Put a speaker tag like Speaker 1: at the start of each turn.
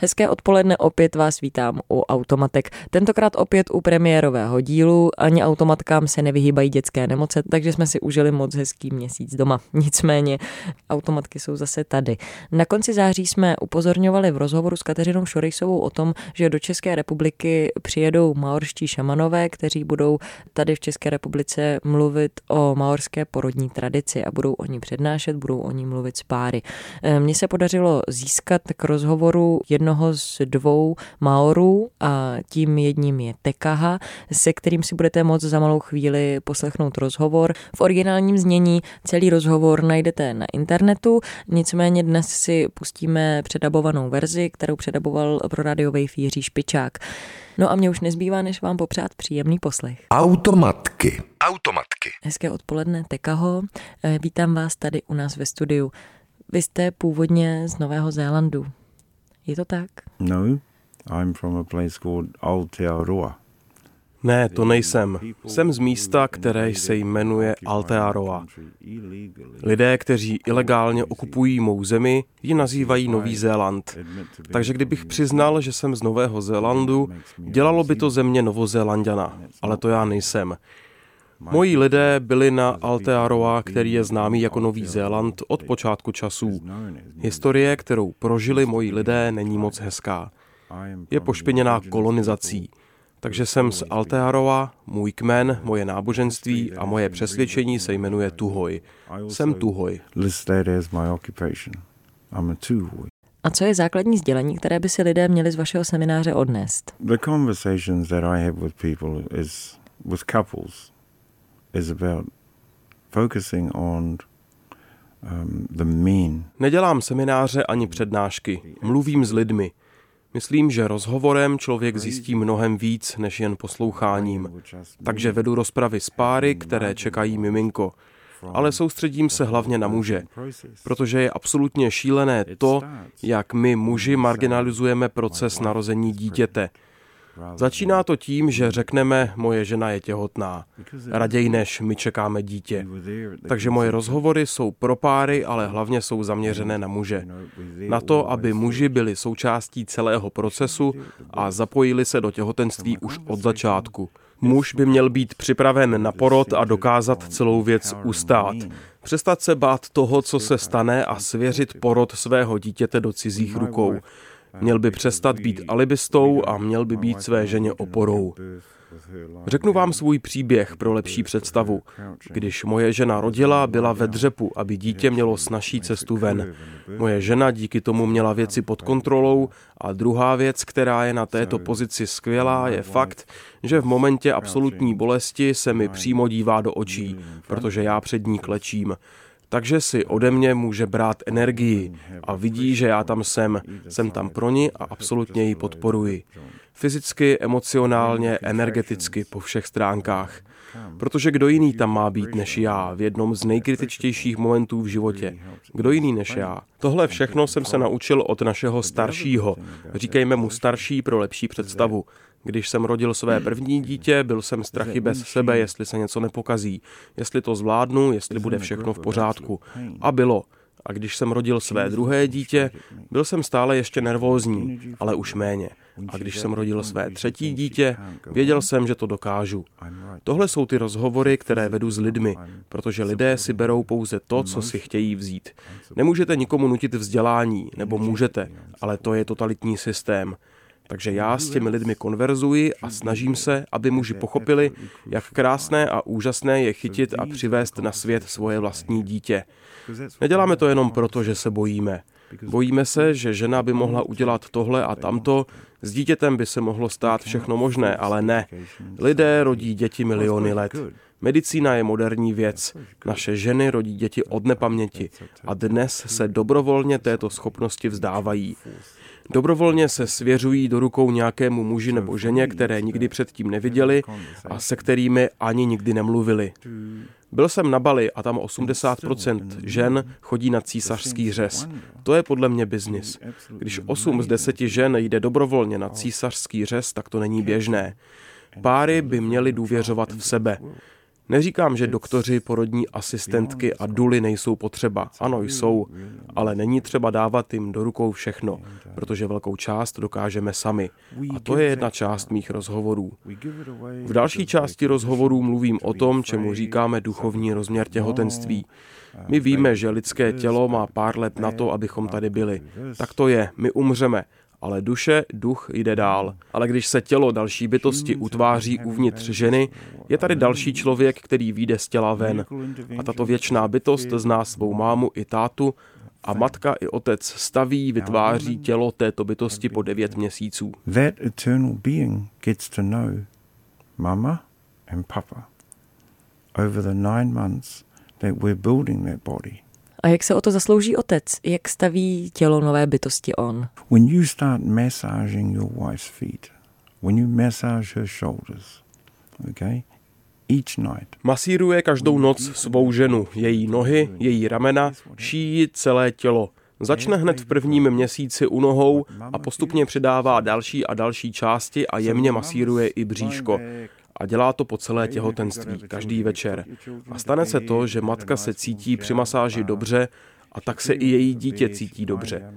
Speaker 1: Hezké odpoledne opět vás vítám u Automatek. Tentokrát opět u premiérového dílu. Ani automatkám se nevyhýbají dětské nemoce, takže jsme si užili moc hezký měsíc doma. Nicméně automatky jsou zase tady. Na konci září jsme upozorňovali v rozhovoru s Kateřinou Šorejsovou o tom, že do České republiky přijedou maorští šamanové, kteří budou tady v České republice mluvit o maorské porodní tradici a budou o ní přednášet, budou o ní mluvit s páry. Mně se podařilo získat k rozhovoru jedno jednoho z dvou Maorů a tím jedním je Tekaha, se kterým si budete moct za malou chvíli poslechnout rozhovor. V originálním znění celý rozhovor najdete na internetu, nicméně dnes si pustíme předabovanou verzi, kterou předaboval pro Radio Wave Jiří Špičák. No a mě už nezbývá, než vám popřát příjemný poslech.
Speaker 2: Automatky. Automatky.
Speaker 1: Hezké odpoledne, Tekaho. Eh, vítám vás tady u nás ve studiu. Vy jste původně z Nového Zélandu. Je to tak?
Speaker 3: No, I'm from a place called Aotearoa.
Speaker 4: Ne, to nejsem. Jsem z místa, které se jmenuje Aotearoa. Lidé, kteří ilegálně okupují mou zemi, ji nazývají Nový Zéland. Takže kdybych přiznal, že jsem z Nového Zélandu, dělalo by to ze mě Novozélandiana, ale to já nejsem. Moji lidé byli na Aotearoa, který je známý jako Nový Zéland od počátku časů. Historie, kterou prožili moji lidé, není moc hezká. Je pošpiněná kolonizací. Takže jsem z Altearoa, můj kmen, moje náboženství a moje přesvědčení se jmenuje Tuhoj. Jsem Tuhoj.
Speaker 1: A co je základní sdělení, které by si lidé měli z vašeho semináře odnést?
Speaker 3: The conversations that I have with people is with couples is about focusing on um.
Speaker 4: Nedělám semináře ani přednášky. Mluvím s lidmi. Myslím, že rozhovorem člověk zjistí mnohem víc než jen posloucháním. Takže vedu rozpravy s páry, které čekají miminko. Ale soustředím se hlavně na muže, protože je absolutně šílené to, jak my muži marginalizujeme proces narození dítěte. Začíná to tím, že řekneme, moje žena je těhotná, raději než my čekáme dítě. Takže moje rozhovory jsou pro páry, ale hlavně jsou zaměřené na muže. Na to, aby muži byli součástí celého procesu a zapojili se do těhotenství už od začátku. Muž by měl být připraven na porod a dokázat celou věc ustát. Přestat se bát toho, co se stane a svěřit porod svého dítěte do cizích rukou. Měl by přestat být alibistou a měl by být své ženě oporou. Řeknu vám svůj příběh pro lepší představu. Když moje žena rodila, byla ve dřepu, aby dítě mělo snažší cestu ven. Moje žena díky tomu měla věci pod kontrolou a druhá věc, která je na této pozici skvělá, je fakt, že v momentě absolutní bolesti se mi přímo dívá do očí, protože já před ní klečím takže si ode mě může brát energii a vidí, že já tam jsem, jsem tam pro ní a absolutně ji podporuji. Fyzicky, emocionálně, energeticky, po všech stránkách. Protože kdo jiný tam má být než já v jednom z nejkritičtějších momentů v životě? Kdo jiný než já? Tohle všechno jsem se naučil od našeho staršího. Říkejme mu starší pro lepší představu. Když jsem rodil své první dítě, byl jsem strachy bez sebe, jestli se něco nepokazí, jestli to zvládnu, jestli bude všechno v pořádku. A bylo. A když jsem rodil své druhé dítě, byl jsem stále ještě nervózní, ale už méně. A když jsem rodil své třetí dítě, věděl jsem, že to dokážu. Tohle jsou ty rozhovory, které vedu s lidmi, protože lidé si berou pouze to, co si chtějí vzít. Nemůžete nikomu nutit vzdělání, nebo můžete, ale to je totalitní systém. Takže já s těmi lidmi konverzuji a snažím se, aby muži pochopili, jak krásné a úžasné je chytit a přivést na svět svoje vlastní dítě. Neděláme to jenom proto, že se bojíme. Bojíme se, že žena by mohla udělat tohle a tamto, s dítětem by se mohlo stát všechno možné, ale ne. Lidé rodí děti miliony let. Medicína je moderní věc. Naše ženy rodí děti od nepaměti a dnes se dobrovolně této schopnosti vzdávají. Dobrovolně se svěřují do rukou nějakému muži nebo ženě, které nikdy předtím neviděli a se kterými ani nikdy nemluvili. Byl jsem na Bali a tam 80% žen chodí na císařský řez. To je podle mě biznis. Když 8 z 10 žen jde dobrovolně na císařský řez, tak to není běžné. Páry by měly důvěřovat v sebe. Neříkám, že doktoři, porodní asistentky a duly nejsou potřeba. Ano, jsou, ale není třeba dávat jim do rukou všechno, protože velkou část dokážeme sami. A to je jedna část mých rozhovorů. V další části rozhovorů mluvím o tom, čemu říkáme duchovní rozměr těhotenství. My víme, že lidské tělo má pár let na to, abychom tady byli. Tak to je, my umřeme ale duše, duch jde dál. Ale když se tělo další bytosti utváří uvnitř ženy, je tady další člověk, který vyjde z těla ven. A tato věčná bytost zná svou mámu i tátu a matka i otec staví, vytváří tělo této bytosti po devět měsíců.
Speaker 3: That eternal being gets to know mama and papa over the nine months that we're building that body.
Speaker 1: A jak se o to zaslouží otec? Jak staví tělo nové bytosti on?
Speaker 3: When you start massaging your wife's feet, when you massage her shoulders, okay, each night.
Speaker 4: Masíruje každou noc svou ženu, její nohy, její ramena, šíjí celé tělo. Začne hned v prvním měsíci u nohou a postupně přidává další a další části a jemně masíruje i bříško a dělá to po celé těhotenství, každý večer. A stane se to, že matka se cítí při masáži dobře a tak se i její dítě cítí dobře.